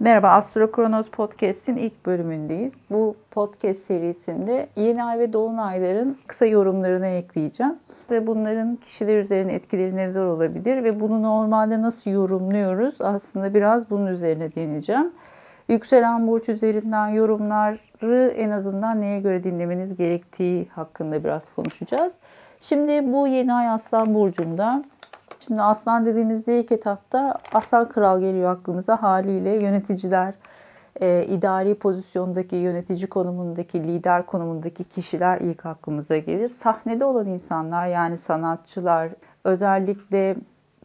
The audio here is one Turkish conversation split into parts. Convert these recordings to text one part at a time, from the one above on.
Merhaba, Astro Kronos Podcast'in ilk bölümündeyiz. Bu podcast serisinde yeni ay ve dolunayların kısa yorumlarını ekleyeceğim. Ve bunların kişiler üzerine etkileri neler olabilir ve bunu normalde nasıl yorumluyoruz aslında biraz bunun üzerine değineceğim. Yükselen burç üzerinden yorumları en azından neye göre dinlemeniz gerektiği hakkında biraz konuşacağız. Şimdi bu yeni ay Aslan Burcu'nda Şimdi aslan dediğimizde ilk etapta aslan kral geliyor aklımıza haliyle yöneticiler, e, idari pozisyondaki yönetici konumundaki, lider konumundaki kişiler ilk aklımıza gelir. Sahnede olan insanlar yani sanatçılar, özellikle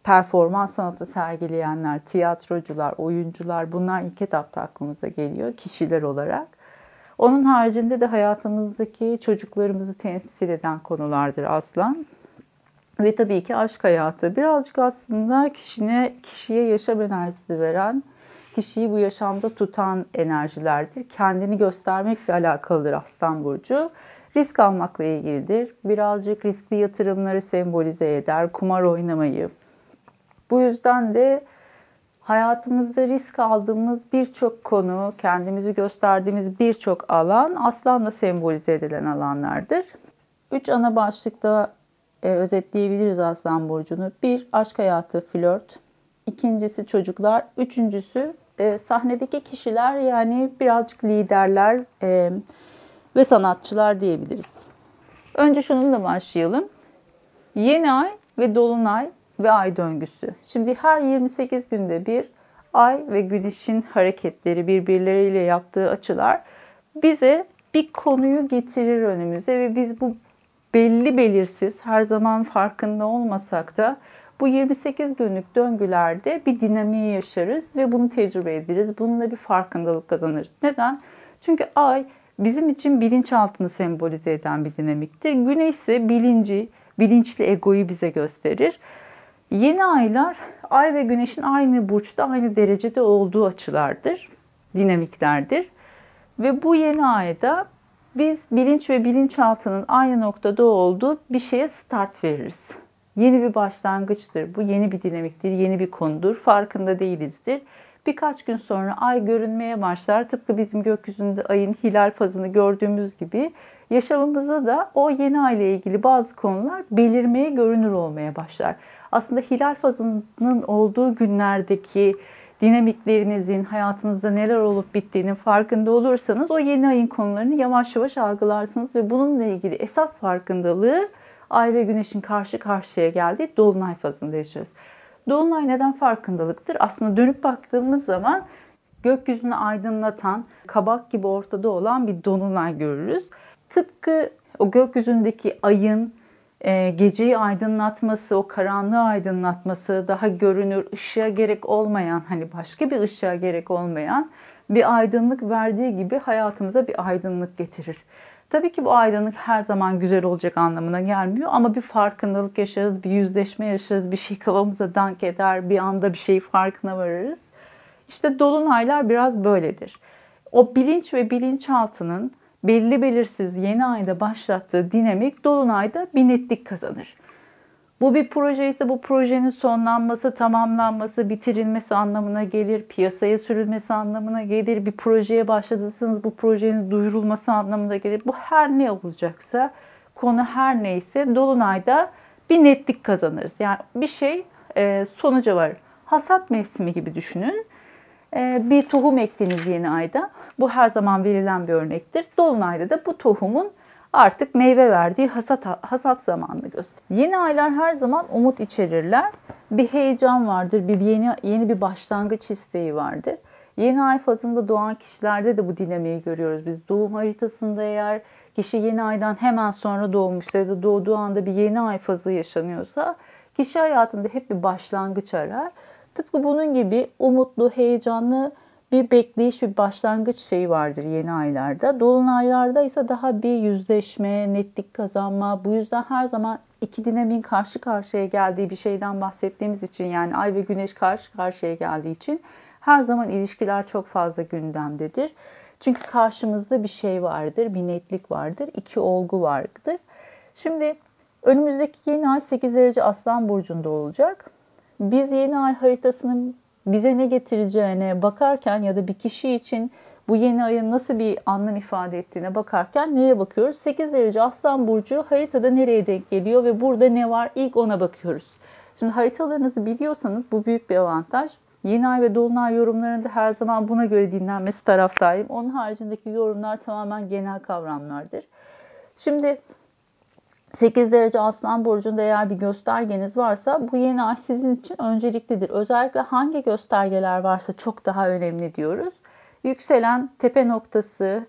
performans sanatı sergileyenler, tiyatrocular, oyuncular bunlar ilk etapta aklımıza geliyor kişiler olarak. Onun haricinde de hayatımızdaki çocuklarımızı temsil eden konulardır aslan. Ve tabii ki aşk hayatı. Birazcık aslında kişine, kişiye yaşam enerjisi veren, kişiyi bu yaşamda tutan enerjilerdir. Kendini göstermekle alakalıdır Aslan Burcu. Risk almakla ilgilidir. Birazcık riskli yatırımları sembolize eder. Kumar oynamayı. Bu yüzden de hayatımızda risk aldığımız birçok konu, kendimizi gösterdiğimiz birçok alan aslanla sembolize edilen alanlardır. Üç ana başlıkta e, özetleyebiliriz Aslan Burcu'nu. Bir, aşk hayatı, flört. İkincisi çocuklar. Üçüncüsü e, sahnedeki kişiler yani birazcık liderler e, ve sanatçılar diyebiliriz. Önce şununla başlayalım. Yeni ay ve dolunay ve ay döngüsü. Şimdi her 28 günde bir ay ve güneşin hareketleri birbirleriyle yaptığı açılar bize bir konuyu getirir önümüze ve biz bu belli belirsiz, her zaman farkında olmasak da bu 28 günlük döngülerde bir dinamiği yaşarız ve bunu tecrübe ederiz. Bununla bir farkındalık kazanırız. Neden? Çünkü ay bizim için bilinçaltını sembolize eden bir dinamiktir. Güneş ise bilinci, bilinçli egoyu bize gösterir. Yeni aylar ay ve güneşin aynı burçta, aynı derecede olduğu açılardır, dinamiklerdir. Ve bu yeni ayda biz bilinç ve bilinçaltının aynı noktada olduğu bir şeye start veririz. Yeni bir başlangıçtır. Bu yeni bir dinamiktir, yeni bir konudur. Farkında değilizdir. Birkaç gün sonra ay görünmeye başlar. Tıpkı bizim gökyüzünde ayın hilal fazını gördüğümüz gibi yaşamımızda da o yeni ay ile ilgili bazı konular belirmeye, görünür olmaya başlar. Aslında hilal fazının olduğu günlerdeki dinamiklerinizin, hayatınızda neler olup bittiğinin farkında olursanız o yeni ayın konularını yavaş yavaş algılarsınız ve bununla ilgili esas farkındalığı ay ve güneşin karşı karşıya geldiği dolunay fazında yaşarız. Dolunay neden farkındalıktır? Aslında dönüp baktığımız zaman gökyüzünü aydınlatan, kabak gibi ortada olan bir dolunay görürüz. Tıpkı o gökyüzündeki ayın e, geceyi aydınlatması, o karanlığı aydınlatması, daha görünür, ışığa gerek olmayan, hani başka bir ışığa gerek olmayan bir aydınlık verdiği gibi hayatımıza bir aydınlık getirir. Tabii ki bu aydınlık her zaman güzel olacak anlamına gelmiyor ama bir farkındalık yaşarız, bir yüzleşme yaşarız, bir şey kafamıza dank eder, bir anda bir şey farkına varırız. İşte dolunaylar biraz böyledir. O bilinç ve bilinçaltının belli belirsiz yeni ayda başlattığı dinamik dolunayda bir netlik kazanır. Bu bir proje ise bu projenin sonlanması, tamamlanması, bitirilmesi anlamına gelir. Piyasaya sürülmesi anlamına gelir. Bir projeye başladıysanız bu projenin duyurulması anlamına gelir. Bu her ne olacaksa, konu her neyse Dolunay'da bir netlik kazanırız. Yani bir şey e, sonuca var. Hasat mevsimi gibi düşünün. E, bir tohum ektiniz yeni ayda. Bu her zaman verilen bir örnektir. Dolunayda da bu tohumun artık meyve verdiği hasat, hasat zamanını gösterir. Yeni aylar her zaman umut içerirler. Bir heyecan vardır, bir yeni, yeni bir başlangıç isteği vardır. Yeni ay fazında doğan kişilerde de bu dinamiği görüyoruz. Biz doğum haritasında eğer kişi yeni aydan hemen sonra doğmuşsa ya da doğduğu anda bir yeni ay fazı yaşanıyorsa kişi hayatında hep bir başlangıç arar. Tıpkı bunun gibi umutlu, heyecanlı bir bekleyiş, bir başlangıç şeyi vardır yeni aylarda. Dolunaylarda ise daha bir yüzleşme, netlik kazanma. Bu yüzden her zaman iki dinamiğin karşı karşıya geldiği bir şeyden bahsettiğimiz için yani ay ve güneş karşı karşıya geldiği için her zaman ilişkiler çok fazla gündemdedir. Çünkü karşımızda bir şey vardır, bir netlik vardır, iki olgu vardır. Şimdi önümüzdeki yeni ay 8 derece Aslan Burcu'nda olacak. Biz yeni ay haritasını bize ne getireceğine bakarken ya da bir kişi için bu yeni ayın nasıl bir anlam ifade ettiğine bakarken neye bakıyoruz? 8 derece Aslan Burcu haritada nereye denk geliyor ve burada ne var? İlk ona bakıyoruz. Şimdi haritalarınızı biliyorsanız bu büyük bir avantaj. Yeni ay ve dolunay yorumlarında her zaman buna göre dinlenmesi taraftayım. Onun haricindeki yorumlar tamamen genel kavramlardır. Şimdi 8 derece Aslan Burcu'nda eğer bir göstergeniz varsa bu yeni ay sizin için önceliklidir. Özellikle hangi göstergeler varsa çok daha önemli diyoruz. Yükselen tepe noktası,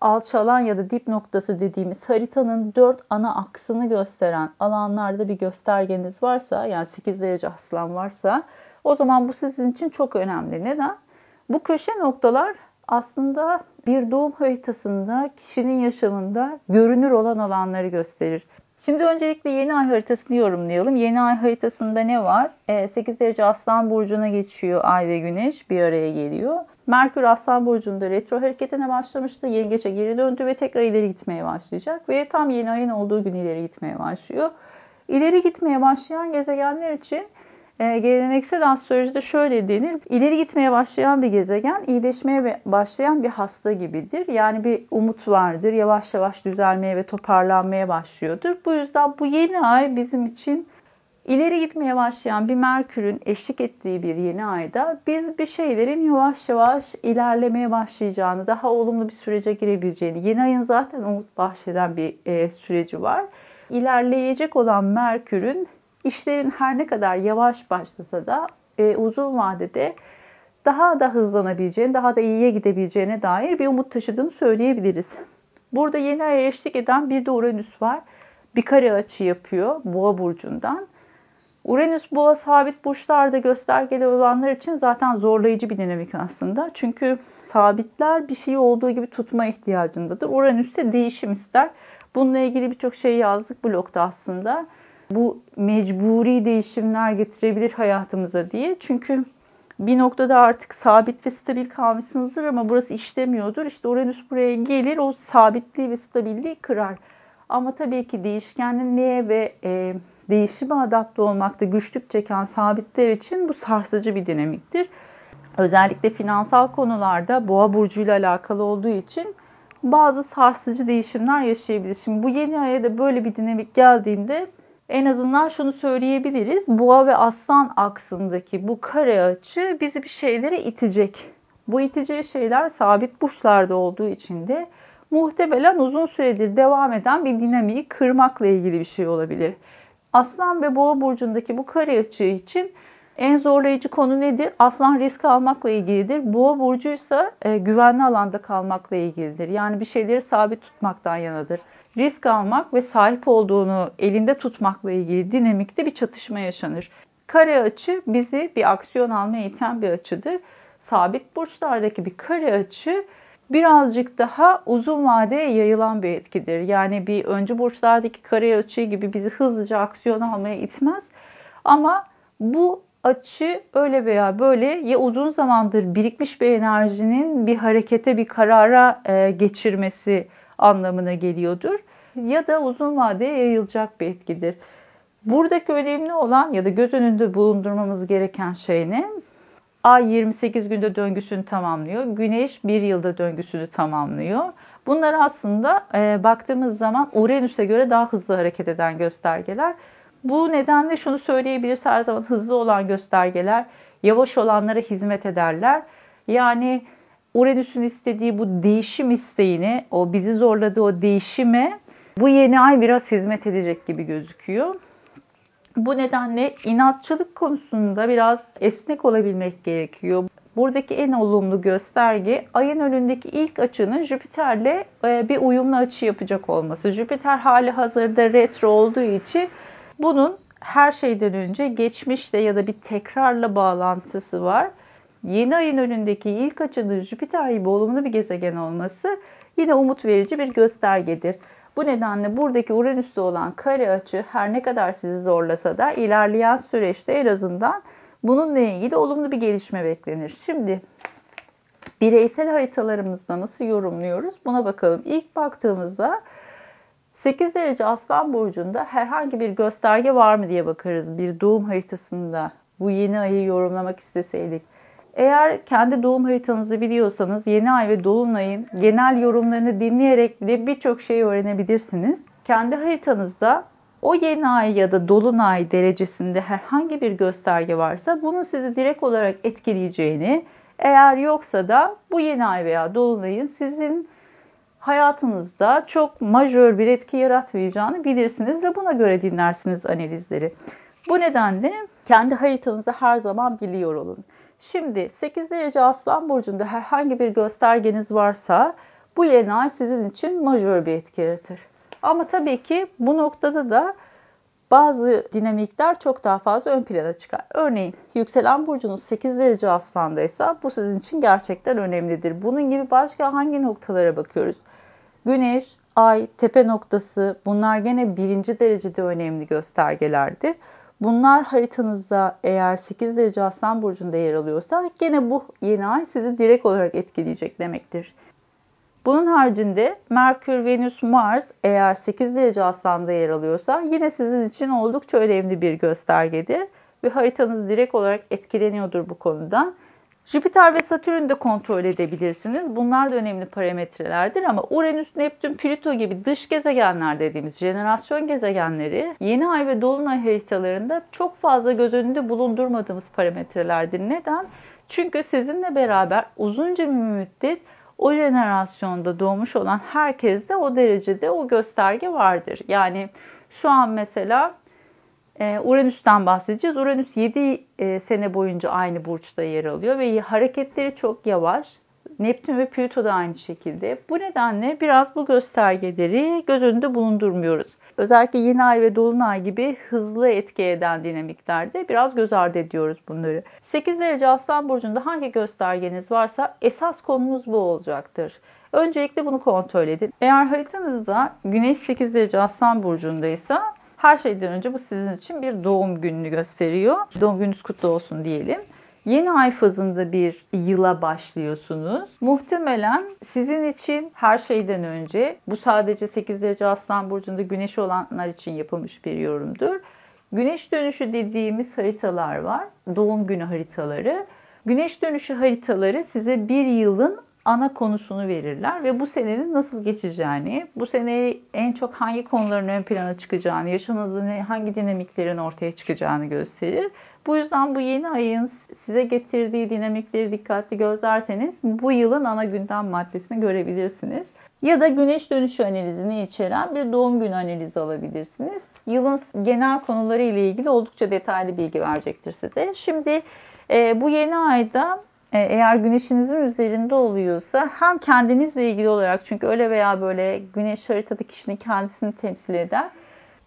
alçalan ya da dip noktası dediğimiz haritanın 4 ana aksını gösteren alanlarda bir göstergeniz varsa yani 8 derece aslan varsa o zaman bu sizin için çok önemli. Neden? Bu köşe noktalar aslında bir doğum haritasında kişinin yaşamında görünür olan alanları gösterir. Şimdi öncelikle yeni ay haritasını yorumlayalım. Yeni ay haritasında ne var? 8 derece Aslan Burcu'na geçiyor ay ve güneş bir araya geliyor. Merkür Aslan Burcu'nda retro hareketine başlamıştı. Yengeçe geri döndü ve tekrar ileri gitmeye başlayacak. Ve tam yeni ayın olduğu gün ileri gitmeye başlıyor. İleri gitmeye başlayan gezegenler için e, geleneksel astrolojide şöyle denir. İleri gitmeye başlayan bir gezegen iyileşmeye başlayan bir hasta gibidir. Yani bir umut vardır. Yavaş yavaş düzelmeye ve toparlanmaya başlıyordur. Bu yüzden bu yeni ay bizim için ileri gitmeye başlayan bir Merkür'ün eşlik ettiği bir yeni ayda biz bir şeylerin yavaş yavaş ilerlemeye başlayacağını, daha olumlu bir sürece girebileceğini, yeni ayın zaten umut bahşeden bir e, süreci var. İlerleyecek olan Merkür'ün işlerin her ne kadar yavaş başlasa da e, uzun vadede daha da hızlanabileceğini, daha da iyiye gidebileceğine dair bir umut taşıdığını söyleyebiliriz. Burada yeni aya eşlik eden bir de Uranüs var. Bir kare açı yapıyor Boğa burcundan. Uranüs boğa sabit burçlarda göstergeli olanlar için zaten zorlayıcı bir dinamik aslında. Çünkü sabitler bir şeyi olduğu gibi tutma ihtiyacındadır. Uranüs ise değişim ister. Bununla ilgili birçok şey yazdık blogda aslında bu mecburi değişimler getirebilir hayatımıza diye. Çünkü bir noktada artık sabit ve stabil kalmışsınızdır ama burası işlemiyordur. İşte Uranüs buraya gelir, o sabitliği ve stabilliği kırar. Ama tabii ki değişkenliğe ve e, değişime adapte olmakta güçlük çeken sabitler için bu sarsıcı bir dinamiktir. Özellikle finansal konularda boğa burcuyla alakalı olduğu için bazı sarsıcı değişimler yaşayabilir. Şimdi bu yeni aya da böyle bir dinamik geldiğinde en azından şunu söyleyebiliriz. Boğa ve aslan aksındaki bu kare açı bizi bir şeylere itecek. Bu iteceği şeyler sabit burçlarda olduğu için de muhtemelen uzun süredir devam eden bir dinamiği kırmakla ilgili bir şey olabilir. Aslan ve boğa burcundaki bu kare açı için en zorlayıcı konu nedir? Aslan risk almakla ilgilidir. Boğa burcuysa e, güvenli alanda kalmakla ilgilidir. Yani bir şeyleri sabit tutmaktan yanadır risk almak ve sahip olduğunu elinde tutmakla ilgili dinamikte bir çatışma yaşanır. Kare açı bizi bir aksiyon almaya iten bir açıdır. Sabit burçlardaki bir kare açı birazcık daha uzun vadeye yayılan bir etkidir. Yani bir öncü burçlardaki kare açı gibi bizi hızlıca aksiyon almaya itmez. Ama bu açı öyle veya böyle ya uzun zamandır birikmiş bir enerjinin bir harekete, bir karara e, geçirmesi anlamına geliyordur. Ya da uzun vadeye yayılacak bir etkidir. Buradaki önemli olan ya da göz önünde bulundurmamız gereken şey ne? Ay 28 günde döngüsünü tamamlıyor. Güneş 1 yılda döngüsünü tamamlıyor. Bunlar aslında e, baktığımız zaman Uranüs'e göre daha hızlı hareket eden göstergeler. Bu nedenle şunu söyleyebiliriz her zaman hızlı olan göstergeler yavaş olanlara hizmet ederler. Yani Uranüs'ün istediği bu değişim isteğini, o bizi zorladığı o değişime bu yeni ay biraz hizmet edecek gibi gözüküyor. Bu nedenle inatçılık konusunda biraz esnek olabilmek gerekiyor. Buradaki en olumlu gösterge ayın önündeki ilk açının Jüpiter'le e, bir uyumlu açı yapacak olması. Jüpiter hali hazırda retro olduğu için bunun her şeyden önce geçmişte ya da bir tekrarla bağlantısı var yeni ayın önündeki ilk açının Jüpiter gibi olumlu bir gezegen olması yine umut verici bir göstergedir. Bu nedenle buradaki Uranüs'te olan kare açı her ne kadar sizi zorlasa da ilerleyen süreçte en azından bununla ilgili olumlu bir gelişme beklenir. Şimdi bireysel haritalarımızda nasıl yorumluyoruz buna bakalım. İlk baktığımızda 8 derece Aslan Burcu'nda herhangi bir gösterge var mı diye bakarız bir doğum haritasında bu yeni ayı yorumlamak isteseydik. Eğer kendi doğum haritanızı biliyorsanız yeni ay ve dolunayın genel yorumlarını dinleyerek bile birçok şey öğrenebilirsiniz. Kendi haritanızda o yeni ay ya da dolunay derecesinde herhangi bir gösterge varsa bunun sizi direkt olarak etkileyeceğini, eğer yoksa da bu yeni ay veya dolunayın sizin hayatınızda çok majör bir etki yaratmayacağını bilirsiniz ve buna göre dinlersiniz analizleri. Bu nedenle kendi haritanızı her zaman biliyor olun. Şimdi 8 derece Aslan Burcu'nda herhangi bir göstergeniz varsa bu yeni ay sizin için majör bir etki yaratır. Ama tabii ki bu noktada da bazı dinamikler çok daha fazla ön plana çıkar. Örneğin yükselen burcunuz 8 derece aslandaysa bu sizin için gerçekten önemlidir. Bunun gibi başka hangi noktalara bakıyoruz? Güneş, ay, tepe noktası bunlar gene birinci derecede önemli göstergelerdir. Bunlar haritanızda eğer 8 derece aslan burcunda yer alıyorsa gene bu yeni ay sizi direkt olarak etkileyecek demektir. Bunun haricinde Merkür, Venüs, Mars eğer 8 derece aslanda yer alıyorsa yine sizin için oldukça önemli bir göstergedir ve haritanız direkt olarak etkileniyordur bu konudan. Jüpiter ve Satürn de kontrol edebilirsiniz. Bunlar da önemli parametrelerdir ama Uranüs, Neptün, Plüto gibi dış gezegenler dediğimiz jenerasyon gezegenleri yeni ay ve dolunay haritalarında çok fazla göz önünde bulundurmadığımız parametrelerdir. Neden? Çünkü sizinle beraber uzunca bir müddet o jenerasyonda doğmuş olan herkeste o derecede o gösterge vardır. Yani şu an mesela e, Uranüs'ten bahsedeceğiz. Uranüs 7 e, sene boyunca aynı burçta yer alıyor ve hareketleri çok yavaş. Neptün ve Plüto da aynı şekilde. Bu nedenle biraz bu göstergeleri göz önünde bulundurmuyoruz. Özellikle yeni ay ve dolunay gibi hızlı etki eden dinamiklerde biraz göz ardı ediyoruz bunları. 8 derece Aslan Burcu'nda hangi göstergeniz varsa esas konumuz bu olacaktır. Öncelikle bunu kontrol edin. Eğer haritanızda Güneş 8 derece Aslan Burcu'ndaysa her şeyden önce bu sizin için bir doğum gününü gösteriyor. Doğum gününüz kutlu olsun diyelim. Yeni ay fazında bir yıla başlıyorsunuz. Muhtemelen sizin için her şeyden önce bu sadece 8 derece Aslan Burcu'nda güneş olanlar için yapılmış bir yorumdur. Güneş dönüşü dediğimiz haritalar var. Doğum günü haritaları. Güneş dönüşü haritaları size bir yılın ana konusunu verirler ve bu senenin nasıl geçeceğini, bu sene en çok hangi konuların ön plana çıkacağını, yaşamınızda hangi dinamiklerin ortaya çıkacağını gösterir. Bu yüzden bu yeni ayın size getirdiği dinamikleri dikkatli gözlerseniz bu yılın ana gündem maddesini görebilirsiniz. Ya da güneş dönüşü analizini içeren bir doğum günü analizi alabilirsiniz. Yılın genel konuları ile ilgili oldukça detaylı bilgi verecektir size. Şimdi e, bu yeni ayda eğer güneşinizin üzerinde oluyorsa hem kendinizle ilgili olarak çünkü öyle veya böyle güneş haritada kişinin kendisini temsil eder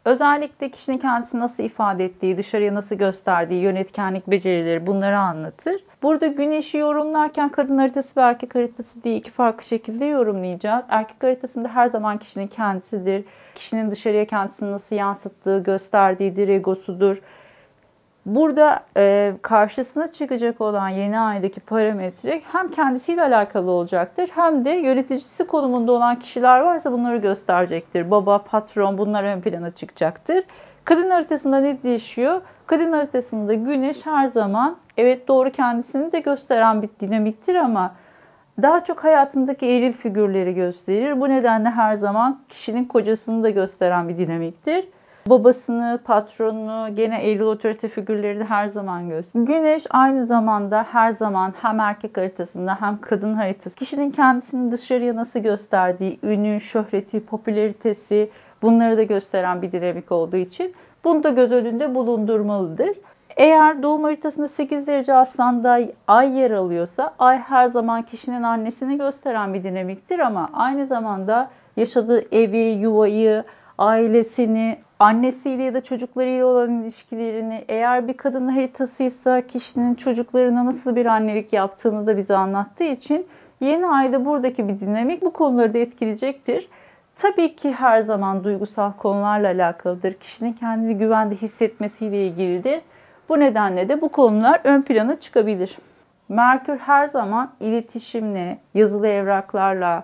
Özellikle kişinin kendisini nasıl ifade ettiği, dışarıya nasıl gösterdiği, yönetkenlik becerileri bunları anlatır. Burada güneşi yorumlarken kadın haritası ve erkek haritası diye iki farklı şekilde yorumlayacağız. Erkek haritasında her zaman kişinin kendisidir. Kişinin dışarıya kendisini nasıl yansıttığı, gösterdiğidir, egosudur. Burada e, karşısına çıkacak olan yeni aydaki parametre hem kendisiyle alakalı olacaktır hem de yöneticisi konumunda olan kişiler varsa bunları gösterecektir. Baba, patron bunlar ön plana çıkacaktır. Kadın haritasında ne değişiyor? Kadın haritasında güneş her zaman evet doğru kendisini de gösteren bir dinamiktir ama daha çok hayatındaki eril figürleri gösterir. Bu nedenle her zaman kişinin kocasını da gösteren bir dinamiktir babasını, patronunu, gene eril otorite figürlerini her zaman gösteriyor. Güneş aynı zamanda her zaman hem erkek haritasında hem kadın haritası kişinin kendisini dışarıya nasıl gösterdiği, ünü, şöhreti, popülaritesi bunları da gösteren bir dinamik olduğu için bunu da göz önünde bulundurmalıdır. Eğer doğum haritasında 8 derece aslanda ay yer alıyorsa ay her zaman kişinin annesini gösteren bir dinamiktir ama aynı zamanda yaşadığı evi, yuvayı, ailesini, annesiyle ya da çocuklarıyla olan ilişkilerini, eğer bir kadın haritasıysa kişinin çocuklarına nasıl bir annelik yaptığını da bize anlattığı için yeni ayda buradaki bir dinamik bu konuları da etkileyecektir. Tabii ki her zaman duygusal konularla alakalıdır. Kişinin kendini güvende hissetmesiyle ilgilidir. Bu nedenle de bu konular ön plana çıkabilir. Merkür her zaman iletişimle, yazılı evraklarla,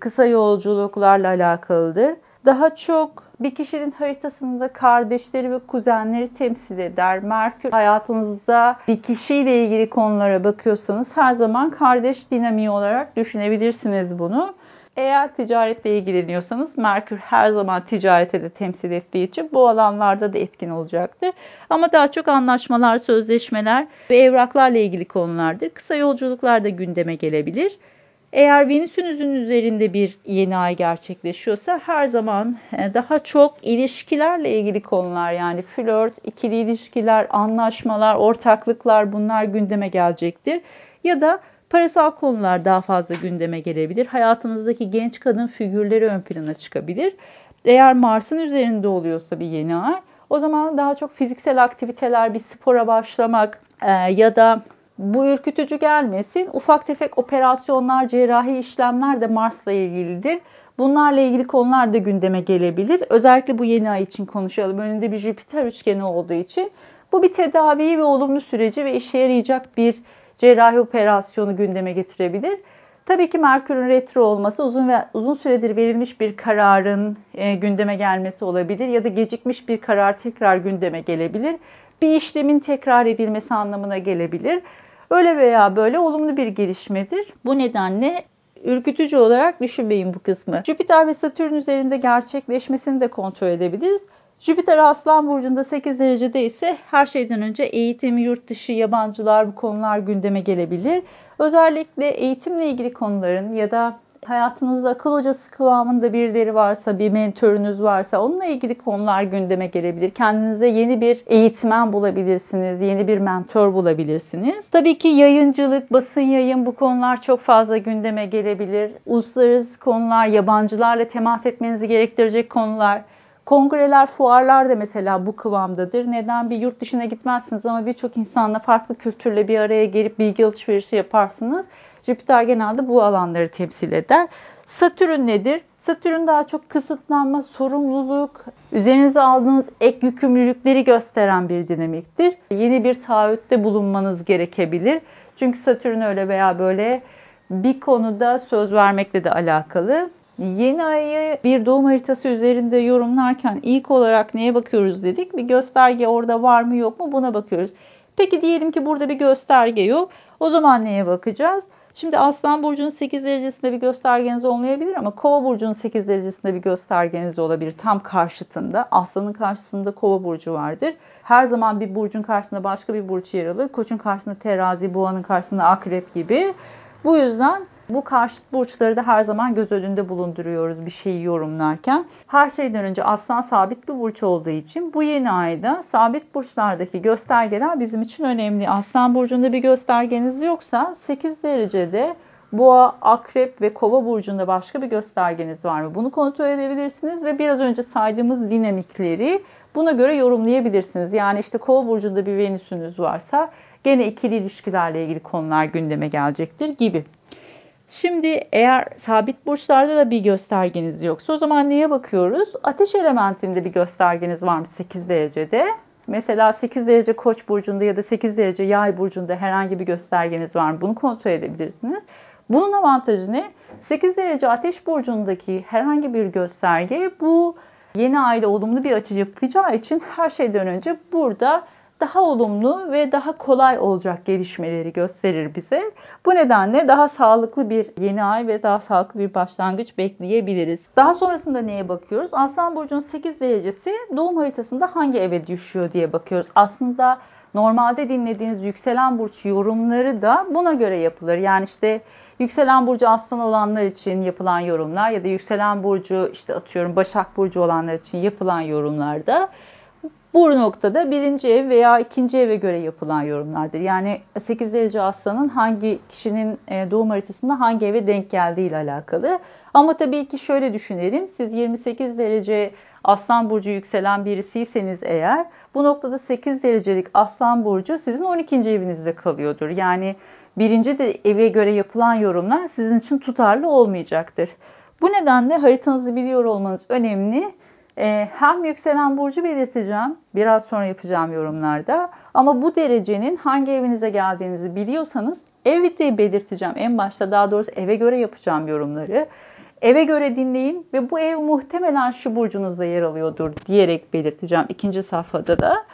kısa yolculuklarla alakalıdır daha çok bir kişinin haritasında kardeşleri ve kuzenleri temsil eder. Merkür hayatınızda bir kişiyle ilgili konulara bakıyorsanız her zaman kardeş dinamiği olarak düşünebilirsiniz bunu. Eğer ticaretle ilgileniyorsanız Merkür her zaman ticarete de temsil ettiği için bu alanlarda da etkin olacaktır. Ama daha çok anlaşmalar, sözleşmeler ve evraklarla ilgili konulardır. Kısa yolculuklar da gündeme gelebilir. Eğer Venüs'ünüzün üzerinde bir yeni ay gerçekleşiyorsa her zaman e, daha çok ilişkilerle ilgili konular yani flört, ikili ilişkiler, anlaşmalar, ortaklıklar bunlar gündeme gelecektir. Ya da parasal konular daha fazla gündeme gelebilir. Hayatınızdaki genç kadın figürleri ön plana çıkabilir. Eğer Mars'ın üzerinde oluyorsa bir yeni ay o zaman daha çok fiziksel aktiviteler, bir spora başlamak e, ya da bu ürkütücü gelmesin. Ufak tefek operasyonlar, cerrahi işlemler de Mars'la ilgilidir. Bunlarla ilgili konular da gündeme gelebilir. Özellikle bu yeni ay için konuşalım. Önünde bir Jüpiter üçgeni olduğu için. Bu bir tedavi ve olumlu süreci ve işe yarayacak bir cerrahi operasyonu gündeme getirebilir. Tabii ki Merkür'ün retro olması uzun ve uzun süredir verilmiş bir kararın e, gündeme gelmesi olabilir ya da gecikmiş bir karar tekrar gündeme gelebilir. Bir işlemin tekrar edilmesi anlamına gelebilir. Öyle veya böyle olumlu bir gelişmedir. Bu nedenle ürkütücü olarak düşünmeyin bu kısmı. Jüpiter ve Satürn üzerinde gerçekleşmesini de kontrol edebiliriz. Jüpiter Aslan Burcu'nda 8 derecede ise her şeyden önce eğitim, yurt dışı, yabancılar bu konular gündeme gelebilir. Özellikle eğitimle ilgili konuların ya da hayatınızda akıl hocası kıvamında birileri varsa, bir mentörünüz varsa onunla ilgili konular gündeme gelebilir. Kendinize yeni bir eğitmen bulabilirsiniz, yeni bir mentor bulabilirsiniz. Tabii ki yayıncılık, basın yayın bu konular çok fazla gündeme gelebilir. Uluslararası konular, yabancılarla temas etmenizi gerektirecek konular. Kongreler, fuarlar da mesela bu kıvamdadır. Neden? Bir yurt dışına gitmezsiniz ama birçok insanla farklı kültürle bir araya gelip bilgi alışverişi yaparsınız. Jüpiter genelde bu alanları temsil eder. Satürn nedir? Satürn daha çok kısıtlanma, sorumluluk, üzerinize aldığınız ek yükümlülükleri gösteren bir dinamiktir. Yeni bir taahhütte bulunmanız gerekebilir. Çünkü Satürn öyle veya böyle bir konuda söz vermekle de alakalı. Yeni ayı bir doğum haritası üzerinde yorumlarken ilk olarak neye bakıyoruz dedik? Bir gösterge orada var mı yok mu buna bakıyoruz. Peki diyelim ki burada bir gösterge yok. O zaman neye bakacağız? Şimdi Aslan Burcu'nun 8 derecesinde bir göstergeniz olmayabilir ama Kova Burcu'nun 8 derecesinde bir göstergeniz olabilir. Tam karşıtında. Aslanın karşısında Kova Burcu vardır. Her zaman bir burcun karşısında başka bir burç yer alır. Koçun karşısında terazi, boğanın karşısında akrep gibi. Bu yüzden bu karşıt burçları da her zaman göz önünde bulunduruyoruz bir şeyi yorumlarken. Her şeyden önce aslan sabit bir burç olduğu için bu yeni ayda sabit burçlardaki göstergeler bizim için önemli. Aslan burcunda bir göstergeniz yoksa 8 derecede Boğa, Akrep ve Kova burcunda başka bir göstergeniz var mı? Bunu kontrol edebilirsiniz ve biraz önce saydığımız dinamikleri buna göre yorumlayabilirsiniz. Yani işte Kova burcunda bir Venüs'ünüz varsa gene ikili ilişkilerle ilgili konular gündeme gelecektir gibi. Şimdi eğer sabit burçlarda da bir göstergeniz yoksa o zaman neye bakıyoruz? Ateş elementinde bir göstergeniz var mı 8 derecede? Mesela 8 derece koç burcunda ya da 8 derece yay burcunda herhangi bir göstergeniz var mı? Bunu kontrol edebilirsiniz. Bunun avantajı ne? 8 derece ateş burcundaki herhangi bir gösterge bu yeni ayda olumlu bir açı yapacağı için her şeyden önce burada daha olumlu ve daha kolay olacak gelişmeleri gösterir bize. Bu nedenle daha sağlıklı bir yeni ay ve daha sağlıklı bir başlangıç bekleyebiliriz. Daha sonrasında neye bakıyoruz? Aslan Burcu'nun 8 derecesi doğum haritasında hangi eve düşüyor diye bakıyoruz. Aslında normalde dinlediğiniz yükselen burç yorumları da buna göre yapılır. Yani işte yükselen burcu aslan olanlar için yapılan yorumlar ya da yükselen burcu işte atıyorum Başak burcu olanlar için yapılan yorumlarda bu noktada birinci ev veya ikinci eve göre yapılan yorumlardır. Yani 8 derece aslanın hangi kişinin e, doğum haritasında hangi eve denk geldiği ile alakalı. Ama tabii ki şöyle düşünelim. Siz 28 derece aslan burcu yükselen birisiyseniz eğer bu noktada 8 derecelik aslan burcu sizin 12. evinizde kalıyordur. Yani birinci de eve göre yapılan yorumlar sizin için tutarlı olmayacaktır. Bu nedenle haritanızı biliyor olmanız önemli. Ee, hem yükselen burcu belirteceğim. Biraz sonra yapacağım yorumlarda. Ama bu derecenin hangi evinize geldiğinizi biliyorsanız evi de belirteceğim. En başta daha doğrusu eve göre yapacağım yorumları. eve göre dinleyin ve bu ev muhtemelen şu burcunuzda yer alıyordur diyerek belirteceğim ikinci safhada da.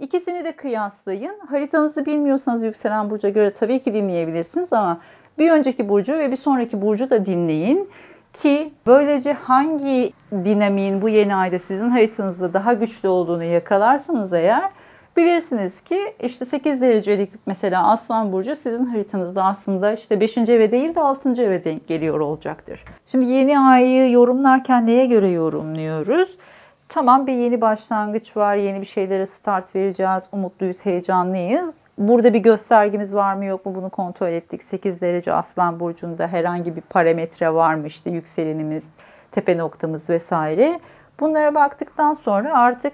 İkisini de kıyaslayın. Haritanızı bilmiyorsanız yükselen burca göre tabii ki dinleyebilirsiniz ama bir önceki burcu ve bir sonraki burcu da dinleyin ki böylece hangi dinamiğin bu yeni ayda sizin haritanızda daha güçlü olduğunu yakalarsanız eğer bilirsiniz ki işte 8 derecelik mesela Aslan Burcu sizin haritanızda aslında işte 5. eve değil de 6. eve denk geliyor olacaktır. Şimdi yeni ayı yorumlarken neye göre yorumluyoruz? Tamam bir yeni başlangıç var, yeni bir şeylere start vereceğiz, umutluyuz, heyecanlıyız. Burada bir göstergemiz var mı yok mu bunu kontrol ettik. 8 derece Aslan Burcu'nda herhangi bir parametre var mı işte yükselenimiz, tepe noktamız vesaire. Bunlara baktıktan sonra artık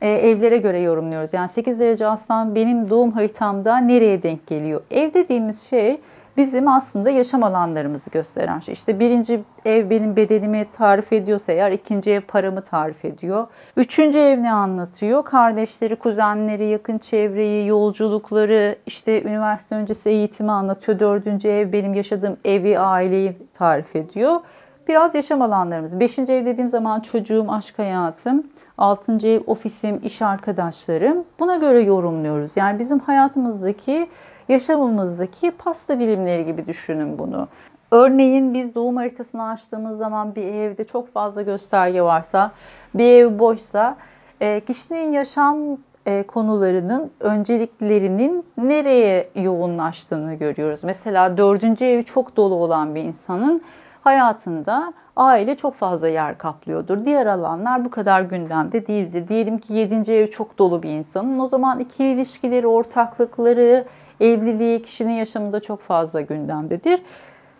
e, evlere göre yorumluyoruz. Yani 8 derece Aslan benim doğum haritamda nereye denk geliyor? Ev dediğimiz şey bizim aslında yaşam alanlarımızı gösteren şey. İşte birinci ev benim bedenimi tarif ediyorsa eğer ikinci ev paramı tarif ediyor. Üçüncü ev ne anlatıyor? Kardeşleri, kuzenleri, yakın çevreyi, yolculukları, işte üniversite öncesi eğitimi anlatıyor. Dördüncü ev benim yaşadığım evi, aileyi tarif ediyor. Biraz yaşam alanlarımız. Beşinci ev dediğim zaman çocuğum, aşk hayatım. Altıncı ev ofisim, iş arkadaşlarım. Buna göre yorumluyoruz. Yani bizim hayatımızdaki yaşamımızdaki pasta bilimleri gibi düşünün bunu. Örneğin biz doğum haritasını açtığımız zaman bir evde çok fazla gösterge varsa, bir ev boşsa e, kişinin yaşam e, konularının önceliklerinin nereye yoğunlaştığını görüyoruz. Mesela dördüncü evi çok dolu olan bir insanın hayatında aile çok fazla yer kaplıyordur. Diğer alanlar bu kadar gündemde değildir. Diyelim ki yedinci ev çok dolu bir insanın o zaman ikili ilişkileri, ortaklıkları, evliliği kişinin yaşamında çok fazla gündemdedir.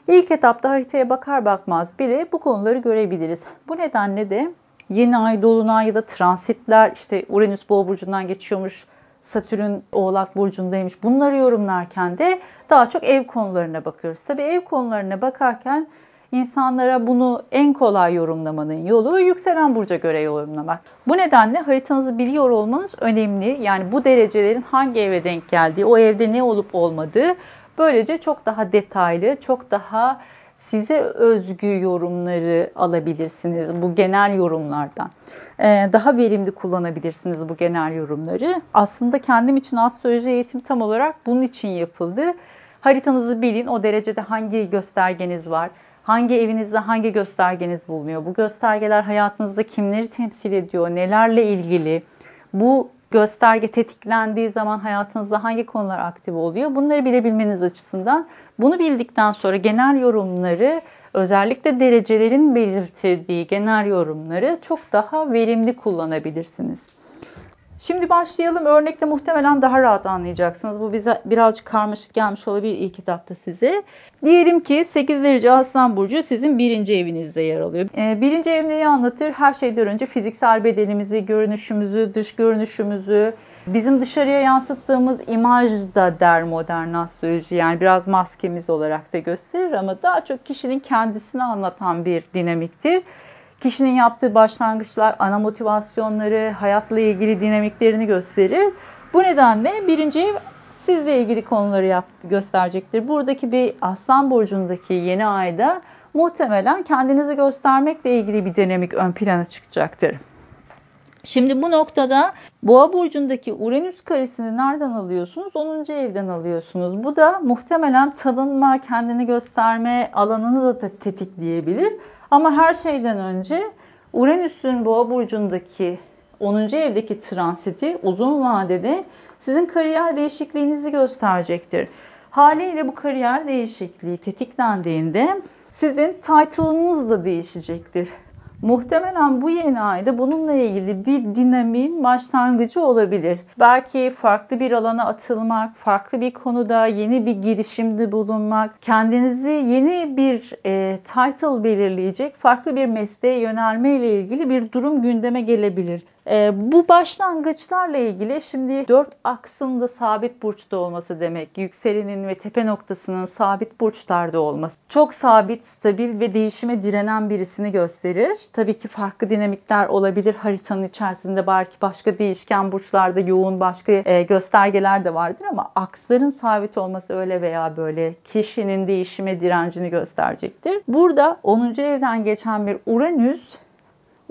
İlk etapta haritaya bakar bakmaz bile bu konuları görebiliriz. Bu nedenle de yeni ay, dolunay ya da transitler işte Uranüs boğa burcundan geçiyormuş, Satürn oğlak burcundaymış. Bunları yorumlarken de daha çok ev konularına bakıyoruz. Tabii ev konularına bakarken insanlara bunu en kolay yorumlamanın yolu yükselen burca göre yorumlamak. Bu nedenle haritanızı biliyor olmanız önemli. Yani bu derecelerin hangi eve denk geldiği, o evde ne olup olmadığı böylece çok daha detaylı, çok daha size özgü yorumları alabilirsiniz bu genel yorumlardan. Ee, daha verimli kullanabilirsiniz bu genel yorumları. Aslında kendim için astroloji eğitim tam olarak bunun için yapıldı. Haritanızı bilin, o derecede hangi göstergeniz var, Hangi evinizde hangi göstergeniz bulunuyor? Bu göstergeler hayatınızda kimleri temsil ediyor? Nelerle ilgili? Bu gösterge tetiklendiği zaman hayatınızda hangi konular aktif oluyor? Bunları bilebilmeniz açısından bunu bildikten sonra genel yorumları özellikle derecelerin belirtildiği genel yorumları çok daha verimli kullanabilirsiniz. Şimdi başlayalım. Örnekle muhtemelen daha rahat anlayacaksınız. Bu bize birazcık karmaşık gelmiş olabilir ilk etapta size. Diyelim ki 8 derece Aslan Burcu sizin birinci evinizde yer alıyor. Ee, birinci ev neyi anlatır? Her şeyden önce fiziksel bedenimizi, görünüşümüzü, dış görünüşümüzü, bizim dışarıya yansıttığımız imaj da der modern astroloji. Yani biraz maskemiz olarak da gösterir ama daha çok kişinin kendisini anlatan bir dinamiktir kişinin yaptığı başlangıçlar, ana motivasyonları, hayatla ilgili dinamiklerini gösterir. Bu nedenle birinci ev sizle ilgili konuları yap, gösterecektir. Buradaki bir Aslan Burcu'ndaki yeni ayda muhtemelen kendinizi göstermekle ilgili bir dinamik ön plana çıkacaktır. Şimdi bu noktada Boğa burcundaki Uranüs karesini nereden alıyorsunuz? 10. evden alıyorsunuz. Bu da muhtemelen tanınma, kendini gösterme alanını da tetikleyebilir. Ama her şeyden önce Uranüs'ün Boğa burcundaki 10. evdeki transiti uzun vadede sizin kariyer değişikliğinizi gösterecektir. Haliyle bu kariyer değişikliği tetiklendiğinde sizin title'ınız da değişecektir. Muhtemelen bu yeni ayda bununla ilgili bir dinamiğin başlangıcı olabilir. Belki farklı bir alana atılmak, farklı bir konuda yeni bir girişimde bulunmak, kendinizi yeni bir e, title belirleyecek farklı bir mesleğe yönelme ile ilgili bir durum gündeme gelebilir. E, bu başlangıçlarla ilgili şimdi dört aksında sabit burçta olması demek. Yükselenin ve tepe noktasının sabit burçlarda olması. Çok sabit, stabil ve değişime direnen birisini gösterir. Tabii ki farklı dinamikler olabilir haritanın içerisinde. Belki başka değişken burçlarda yoğun başka e, göstergeler de vardır ama aksların sabit olması öyle veya böyle kişinin değişime direncini gösterecektir. Burada 10. evden geçen bir Uranüs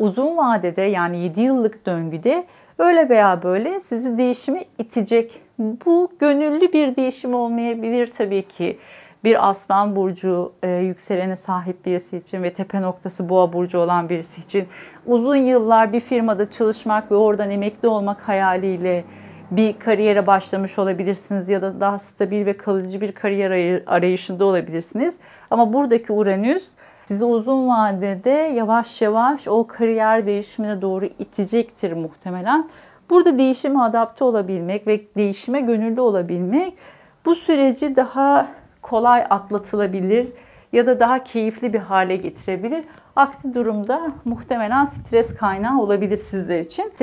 uzun vadede yani 7 yıllık döngüde öyle veya böyle sizi değişime itecek. Bu gönüllü bir değişim olmayabilir tabii ki. Bir aslan burcu e, yükselene sahip birisi için ve tepe noktası boğa burcu olan birisi için uzun yıllar bir firmada çalışmak ve oradan emekli olmak hayaliyle bir kariyere başlamış olabilirsiniz ya da daha stabil ve kalıcı bir kariyer arayışında olabilirsiniz. Ama buradaki Uranüs sizi uzun vadede yavaş yavaş o kariyer değişimine doğru itecektir muhtemelen. Burada değişime adapte olabilmek ve değişime gönüllü olabilmek bu süreci daha kolay atlatılabilir ya da daha keyifli bir hale getirebilir. Aksi durumda muhtemelen stres kaynağı olabilir sizler için.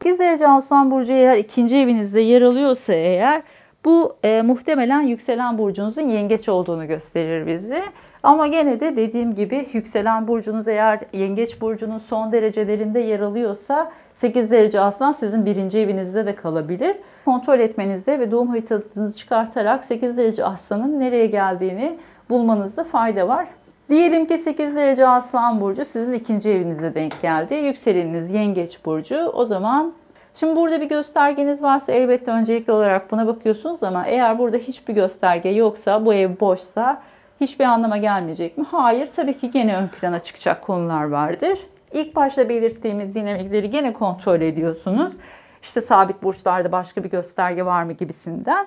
8 derece Aslan Burcu eğer ikinci evinizde yer alıyorsa eğer bu e, muhtemelen yükselen burcunuzun yengeç olduğunu gösterir bizi. Ama gene de dediğim gibi yükselen burcunuz eğer yengeç burcunun son derecelerinde yer alıyorsa 8 derece aslan sizin birinci evinizde de kalabilir. Kontrol etmenizde ve doğum haritanızı çıkartarak 8 derece aslanın nereye geldiğini bulmanızda fayda var. Diyelim ki 8 derece aslan burcu sizin ikinci evinize denk geldi. Yükseleniniz yengeç burcu. O zaman Şimdi burada bir göstergeniz varsa elbette öncelikli olarak buna bakıyorsunuz ama eğer burada hiçbir gösterge yoksa, bu ev boşsa hiçbir anlama gelmeyecek mi? Hayır, tabii ki gene ön plana çıkacak konular vardır. İlk başta belirttiğimiz dinamikleri gene kontrol ediyorsunuz. İşte sabit burçlarda başka bir gösterge var mı gibisinden.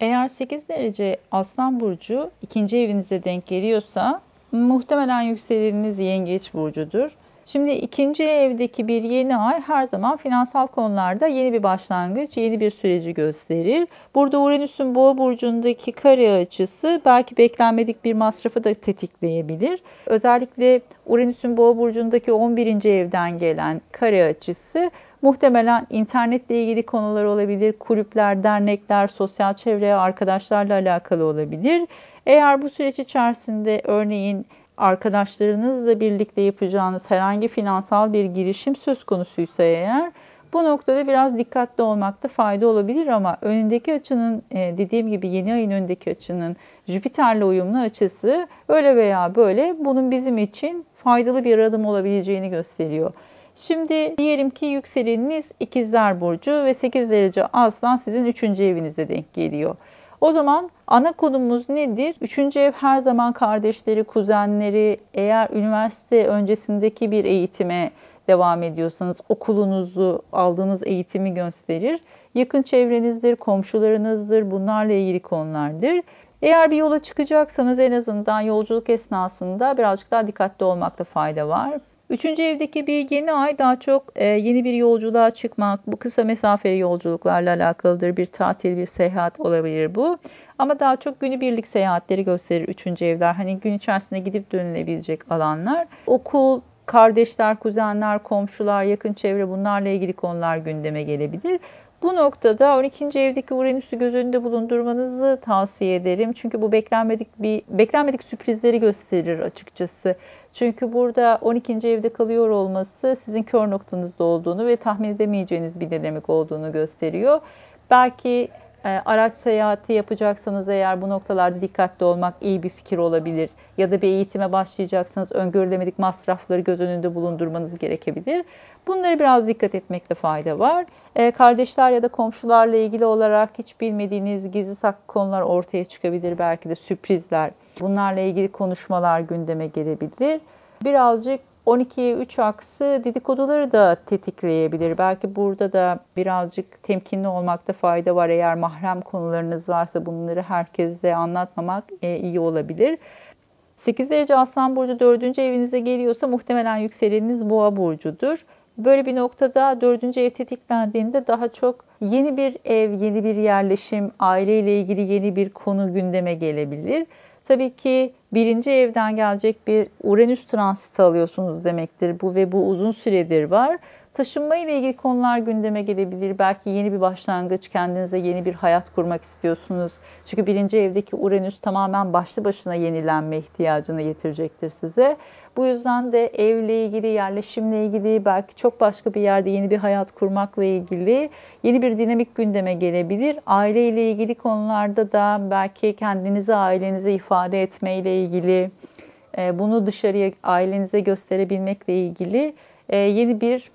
Eğer 8 derece Aslan Burcu ikinci evinize denk geliyorsa muhtemelen yükseleniniz Yengeç Burcu'dur. Şimdi ikinci evdeki bir yeni ay her zaman finansal konularda yeni bir başlangıç, yeni bir süreci gösterir. Burada Uranüs'ün boğa burcundaki kare açısı belki beklenmedik bir masrafı da tetikleyebilir. Özellikle Uranüs'ün boğa burcundaki 11. evden gelen kare açısı muhtemelen internetle ilgili konular olabilir, kulüpler, dernekler, sosyal çevreye, arkadaşlarla alakalı olabilir. Eğer bu süreç içerisinde örneğin arkadaşlarınızla birlikte yapacağınız herhangi finansal bir girişim söz konusuysa eğer bu noktada biraz dikkatli olmakta fayda olabilir ama önündeki açının e, dediğim gibi yeni ayın önündeki açının Jüpiter'le uyumlu açısı öyle veya böyle bunun bizim için faydalı bir adım olabileceğini gösteriyor. Şimdi diyelim ki yükseleniniz ikizler burcu ve 8 derece aslan sizin 3. evinize denk geliyor. O zaman ana konumuz nedir? Üçüncü ev her zaman kardeşleri, kuzenleri, eğer üniversite öncesindeki bir eğitime devam ediyorsanız okulunuzu, aldığınız eğitimi gösterir. Yakın çevrenizdir, komşularınızdır, bunlarla ilgili konulardır. Eğer bir yola çıkacaksanız en azından yolculuk esnasında birazcık daha dikkatli olmakta fayda var. Üçüncü evdeki bir yeni ay daha çok e, yeni bir yolculuğa çıkmak, bu kısa mesafeli yolculuklarla alakalıdır. Bir tatil, bir seyahat olabilir bu. Ama daha çok günübirlik seyahatleri gösterir üçüncü evler. Hani gün içerisinde gidip dönülebilecek alanlar. Okul, kardeşler, kuzenler, komşular, yakın çevre bunlarla ilgili konular gündeme gelebilir. Bu noktada 12. evdeki Uranüs'ü göz önünde bulundurmanızı tavsiye ederim. Çünkü bu beklenmedik bir beklenmedik sürprizleri gösterir açıkçası. Çünkü burada 12. evde kalıyor olması sizin kör noktanızda olduğunu ve tahmin edemeyeceğiniz bir dinamik olduğunu gösteriyor. Belki e, araç seyahati yapacaksanız eğer bu noktalarda dikkatli olmak iyi bir fikir olabilir. Ya da bir eğitime başlayacaksanız öngörülemedik masrafları göz önünde bulundurmanız gerekebilir. Bunları biraz dikkat etmekte fayda var. E, kardeşler ya da komşularla ilgili olarak hiç bilmediğiniz gizli saklı konular ortaya çıkabilir. Belki de sürprizler. Bunlarla ilgili konuşmalar gündeme gelebilir. Birazcık 12'ye 3 aksı dedikoduları da tetikleyebilir. Belki burada da birazcık temkinli olmakta fayda var. Eğer mahrem konularınız varsa bunları herkese anlatmamak e, iyi olabilir. 8 derece Aslan Burcu 4. evinize geliyorsa muhtemelen yükseleniniz Boğa Burcu'dur. Böyle bir noktada dördüncü ev tetiklendiğinde daha çok yeni bir ev, yeni bir yerleşim, aileyle ilgili yeni bir konu gündeme gelebilir. Tabii ki birinci evden gelecek bir Uranüs transiti alıyorsunuz demektir bu ve bu uzun süredir var. Taşınma ile ilgili konular gündeme gelebilir. Belki yeni bir başlangıç, kendinize yeni bir hayat kurmak istiyorsunuz. Çünkü birinci evdeki Uranüs tamamen başlı başına yenilenme ihtiyacını getirecektir size. Bu yüzden de evle ilgili, yerleşimle ilgili, belki çok başka bir yerde yeni bir hayat kurmakla ilgili yeni bir dinamik gündeme gelebilir. Aile ile ilgili konularda da belki kendinizi ailenize ifade etmeyle ilgili, e, bunu dışarıya ailenize gösterebilmekle ilgili e, yeni bir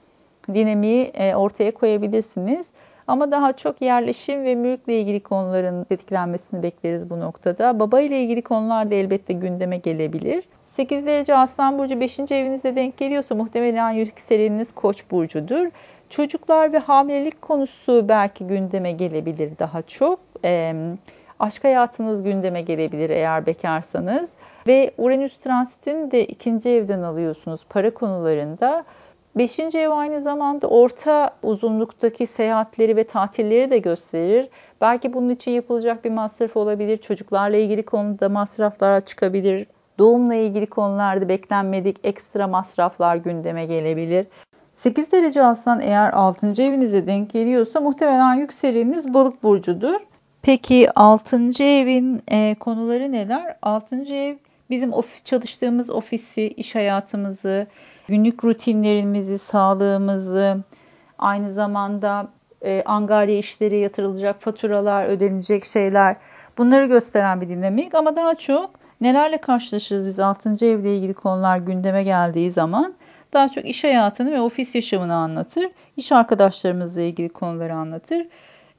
dinamiği e, ortaya koyabilirsiniz. Ama daha çok yerleşim ve mülkle ilgili konuların etkilenmesini bekleriz bu noktada. Baba ile ilgili konular da elbette gündeme gelebilir. 8 derece Aslan Burcu 5. evinize denk geliyorsa muhtemelen yükseleniniz Koç burcudur. Çocuklar ve hamilelik konusu belki gündeme gelebilir daha çok. E, aşk hayatınız gündeme gelebilir eğer bekarsanız. Ve Uranüs transitini de ikinci evden alıyorsunuz para konularında. Beşinci ev aynı zamanda orta uzunluktaki seyahatleri ve tatilleri de gösterir. Belki bunun için yapılacak bir masraf olabilir. Çocuklarla ilgili konuda masraflar çıkabilir. Doğumla ilgili konularda beklenmedik ekstra masraflar gündeme gelebilir. 8 derece aslan eğer 6. evinize denk geliyorsa muhtemelen yükseleniniz balık burcudur. Peki 6. evin e, konuları neler? 6. ev bizim of çalıştığımız ofisi, iş hayatımızı, günlük rutinlerimizi, sağlığımızı, aynı zamanda e, angarya işleri yatırılacak faturalar, ödenecek şeyler bunları gösteren bir dinamik ama daha çok nelerle karşılaşırız biz 6. evle ilgili konular gündeme geldiği zaman daha çok iş hayatını ve ofis yaşamını anlatır. İş arkadaşlarımızla ilgili konuları anlatır.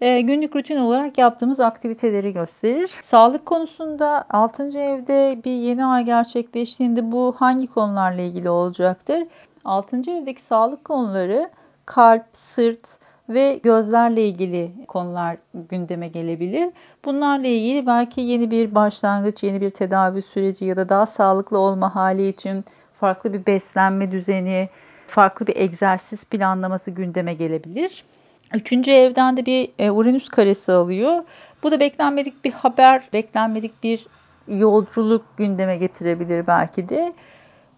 E, günlük rutin olarak yaptığımız aktiviteleri gösterir. Sağlık konusunda 6. evde bir yeni ay gerçekleştiğinde bu hangi konularla ilgili olacaktır? 6. evdeki sağlık konuları kalp, sırt ve gözlerle ilgili konular gündeme gelebilir. Bunlarla ilgili belki yeni bir başlangıç, yeni bir tedavi süreci ya da daha sağlıklı olma hali için farklı bir beslenme düzeni, farklı bir egzersiz planlaması gündeme gelebilir. Üçüncü evden de bir e, Uranüs karesi alıyor. Bu da beklenmedik bir haber, beklenmedik bir yolculuk gündeme getirebilir belki de.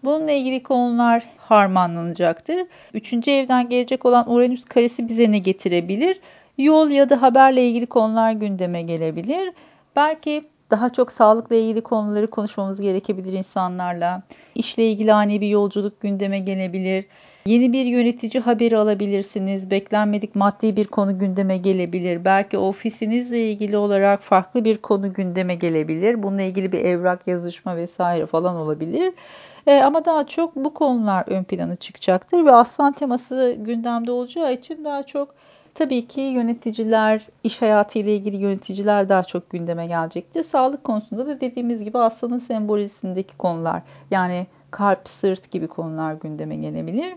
Bununla ilgili konular harmanlanacaktır. Üçüncü evden gelecek olan Uranüs karesi bize ne getirebilir? Yol ya da haberle ilgili konular gündeme gelebilir. Belki daha çok sağlıkla ilgili konuları konuşmamız gerekebilir insanlarla. İşle ilgili ani bir yolculuk gündeme gelebilir. Yeni bir yönetici haberi alabilirsiniz. Beklenmedik maddi bir konu gündeme gelebilir. Belki ofisinizle ilgili olarak farklı bir konu gündeme gelebilir. Bununla ilgili bir evrak yazışma vesaire falan olabilir. E, ama daha çok bu konular ön plana çıkacaktır ve aslan teması gündemde olacağı için daha çok tabii ki yöneticiler, iş hayatı ile ilgili yöneticiler daha çok gündeme gelecektir. Sağlık konusunda da dediğimiz gibi aslanın sembolizmindeki konular yani kalp, sırt gibi konular gündeme gelebilir.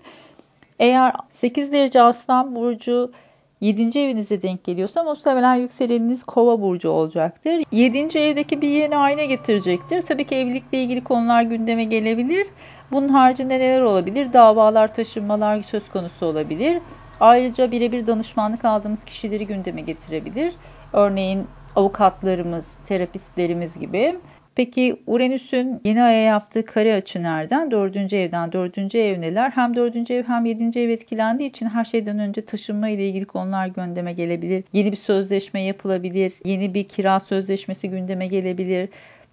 Eğer 8 derece aslan burcu 7. evinize denk geliyorsa muhtemelen yükseleniniz kova burcu olacaktır. 7. evdeki bir yeni ayna getirecektir. Tabii ki evlilikle ilgili konular gündeme gelebilir. Bunun haricinde neler olabilir? Davalar, taşınmalar söz konusu olabilir. Ayrıca birebir danışmanlık aldığımız kişileri gündeme getirebilir. Örneğin avukatlarımız, terapistlerimiz gibi. Peki Uranüs'ün yeni aya yaptığı kare açı nereden? Dördüncü evden. Dördüncü ev neler? Hem dördüncü ev hem yedinci ev etkilendiği için her şeyden önce taşınma ile ilgili konular gündeme gelebilir. Yeni bir sözleşme yapılabilir. Yeni bir kira sözleşmesi gündeme gelebilir.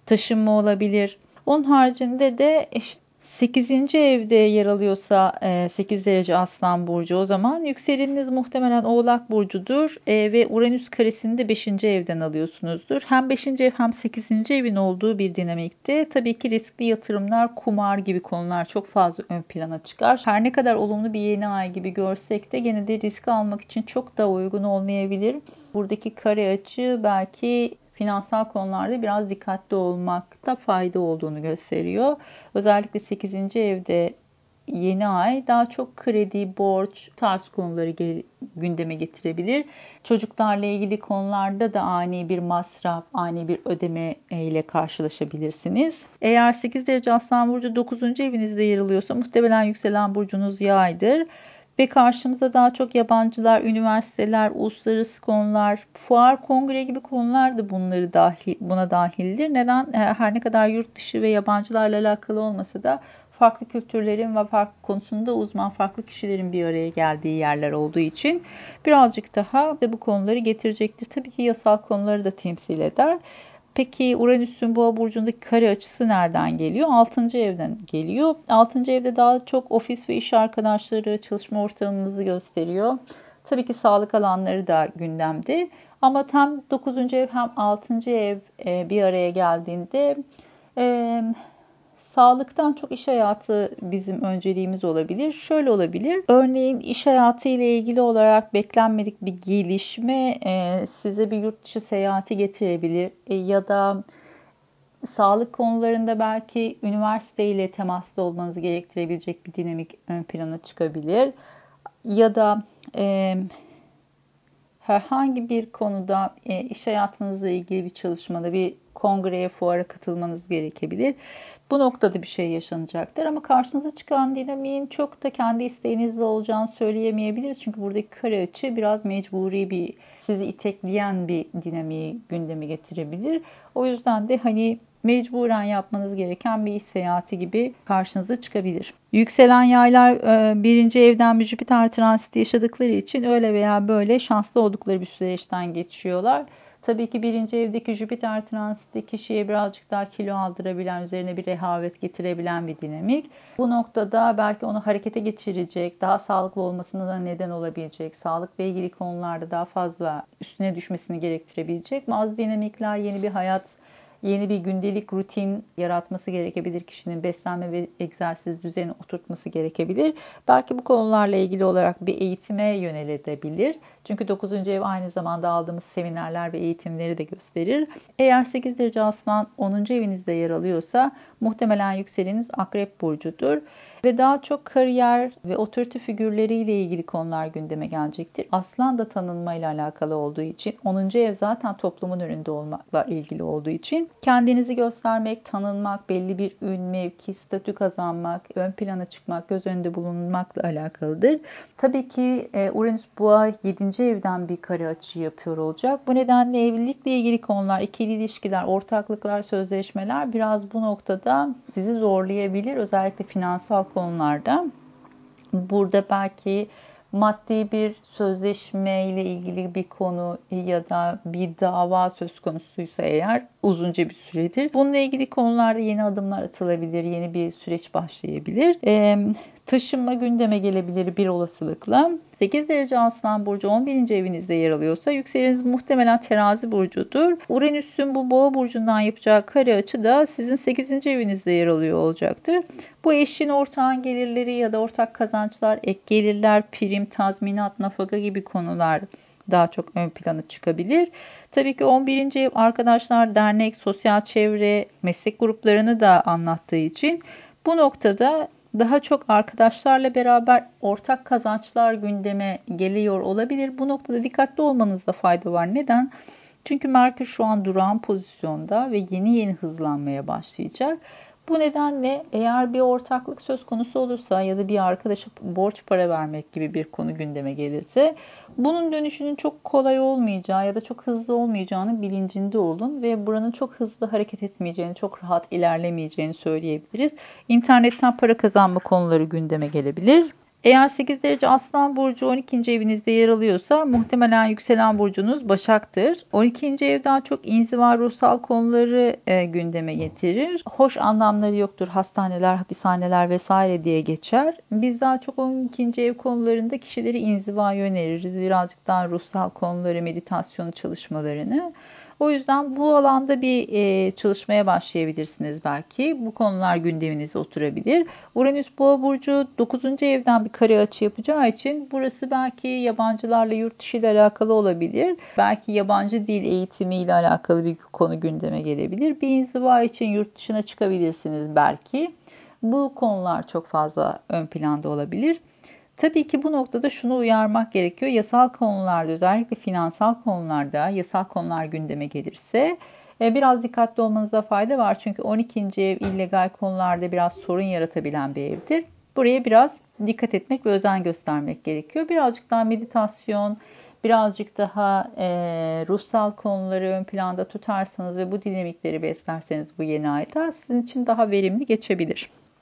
Taşınma olabilir. Onun haricinde de işte 8. evde yer alıyorsa 8 e, derece Aslan Burcu o zaman yükseleniniz muhtemelen Oğlak Burcu'dur e, ve Uranüs karesini de 5. evden alıyorsunuzdur. Hem 5. ev hem 8. evin olduğu bir dinamikte tabii ki riskli yatırımlar, kumar gibi konular çok fazla ön plana çıkar. Her ne kadar olumlu bir yeni ay gibi görsek de gene de risk almak için çok da uygun olmayabilir. Buradaki kare açı belki finansal konularda biraz dikkatli olmakta fayda olduğunu gösteriyor. Özellikle 8. evde yeni ay daha çok kredi, borç tarz konuları gündeme getirebilir. Çocuklarla ilgili konularda da ani bir masraf, ani bir ödeme ile karşılaşabilirsiniz. Eğer 8 derece Aslan Burcu 9. evinizde yer alıyorsa muhtemelen yükselen burcunuz yaydır ve karşımıza daha çok yabancılar, üniversiteler, uluslararası konular, fuar, kongre gibi konular da bunları dahil, buna dahildir. Neden? Her ne kadar yurt dışı ve yabancılarla alakalı olmasa da farklı kültürlerin ve farklı konusunda uzman farklı kişilerin bir araya geldiği yerler olduğu için birazcık daha de bu konuları getirecektir. Tabii ki yasal konuları da temsil eder. Peki Uranüs'ün boğa burcundaki kare açısı nereden geliyor? 6. evden geliyor. 6. evde daha çok ofis ve iş arkadaşları, çalışma ortamımızı gösteriyor. Tabii ki sağlık alanları da gündemde. Ama tam 9. ev hem 6. ev e, bir araya geldiğinde e, sağlıktan çok iş hayatı bizim önceliğimiz olabilir. Şöyle olabilir. Örneğin iş hayatı ile ilgili olarak beklenmedik bir gelişme e, size bir yurt dışı seyahati getirebilir e, ya da sağlık konularında belki üniversite ile temaslı olmanızı gerektirebilecek bir dinamik ön plana çıkabilir. Ya da e, herhangi bir konuda e, iş hayatınızla ilgili bir çalışmada bir kongreye, fuara katılmanız gerekebilir. Bu noktada bir şey yaşanacaktır ama karşınıza çıkan dinamiğin çok da kendi isteğinizle olacağını söyleyemeyebiliriz. Çünkü buradaki kare açı biraz mecburi bir sizi itekleyen bir dinamiği gündeme getirebilir. O yüzden de hani mecburen yapmanız gereken bir iş seyahati gibi karşınıza çıkabilir. Yükselen yaylar e, birinci evden bir Jüpiter transiti yaşadıkları için öyle veya böyle şanslı oldukları bir süreçten geçiyorlar. Tabii ki birinci evdeki Jüpiter transiti kişiye birazcık daha kilo aldırabilen, üzerine bir rehavet getirebilen bir dinamik. Bu noktada belki onu harekete geçirecek, daha sağlıklı olmasına da neden olabilecek, sağlıkla ilgili konularda daha fazla üstüne düşmesini gerektirebilecek bazı dinamikler yeni bir hayat yeni bir gündelik rutin yaratması gerekebilir. Kişinin beslenme ve egzersiz düzeni oturtması gerekebilir. Belki bu konularla ilgili olarak bir eğitime yönelebilir. Çünkü 9. ev aynı zamanda aldığımız seminerler ve eğitimleri de gösterir. Eğer 8 derece aslan 10. evinizde yer alıyorsa muhtemelen yükseleniz akrep burcudur ve daha çok kariyer ve otorite figürleriyle ilgili konular gündeme gelecektir. Aslan da tanınma ile alakalı olduğu için 10. ev zaten toplumun önünde olmakla ilgili olduğu için kendinizi göstermek, tanınmak, belli bir ün, mevki, statü kazanmak, ön plana çıkmak, göz önünde bulunmakla alakalıdır. Tabii ki e, Uranüs Boğa 7. evden bir kare açı yapıyor olacak. Bu nedenle evlilikle ilgili konular, ikili ilişkiler, ortaklıklar, sözleşmeler biraz bu noktada sizi zorlayabilir. Özellikle finansal konularda. Burada belki maddi bir sözleşme ile ilgili bir konu ya da bir dava söz konusuysa eğer uzunca bir süredir. Bununla ilgili konularda yeni adımlar atılabilir, yeni bir süreç başlayabilir. Ee, taşınma gündeme gelebilir bir olasılıkla. 8 derece Aslan Burcu 11. evinizde yer alıyorsa yükseleniz muhtemelen terazi burcudur. Uranüs'ün bu boğa burcundan yapacağı kare açı da sizin 8. evinizde yer alıyor olacaktır. Bu eşin ortağın gelirleri ya da ortak kazançlar, ek gelirler, prim, tazminat, nafaka gibi konular daha çok ön plana çıkabilir. Tabii ki 11. ev arkadaşlar, dernek, sosyal çevre, meslek gruplarını da anlattığı için bu noktada daha çok arkadaşlarla beraber ortak kazançlar gündeme geliyor olabilir. Bu noktada dikkatli olmanızda fayda var. Neden? Çünkü Merkür şu an durağan pozisyonda ve yeni yeni hızlanmaya başlayacak. Bu nedenle eğer bir ortaklık söz konusu olursa ya da bir arkadaşa borç para vermek gibi bir konu gündeme gelirse bunun dönüşünün çok kolay olmayacağı ya da çok hızlı olmayacağını bilincinde olun ve buranın çok hızlı hareket etmeyeceğini, çok rahat ilerlemeyeceğini söyleyebiliriz. İnternetten para kazanma konuları gündeme gelebilir. Eğer 8 derece Aslan Burcu 12. evinizde yer alıyorsa muhtemelen yükselen burcunuz Başak'tır. 12. ev daha çok inziva ruhsal konuları e, gündeme getirir. Hoş anlamları yoktur. Hastaneler, hapishaneler vesaire diye geçer. Biz daha çok 12. ev konularında kişileri inziva öneririz. Birazcık daha ruhsal konuları, meditasyon çalışmalarını. O yüzden bu alanda bir e, çalışmaya başlayabilirsiniz belki. Bu konular gündeminize oturabilir. Uranüs Boğa burcu 9. evden bir kare açı yapacağı için burası belki yabancılarla yurt dışı ile alakalı olabilir. Belki yabancı dil eğitimi ile alakalı bir konu gündeme gelebilir. Bir inziva için yurt dışına çıkabilirsiniz belki. Bu konular çok fazla ön planda olabilir. Tabii ki bu noktada şunu uyarmak gerekiyor. Yasal konularda özellikle finansal konularda yasal konular gündeme gelirse e, biraz dikkatli olmanıza fayda var. Çünkü 12. ev illegal konularda biraz sorun yaratabilen bir evdir. Buraya biraz dikkat etmek ve özen göstermek gerekiyor. Birazcık daha meditasyon, birazcık daha e, ruhsal konuları ön planda tutarsanız ve bu dinamikleri beslerseniz bu yeni ayda sizin için daha verimli geçebilir.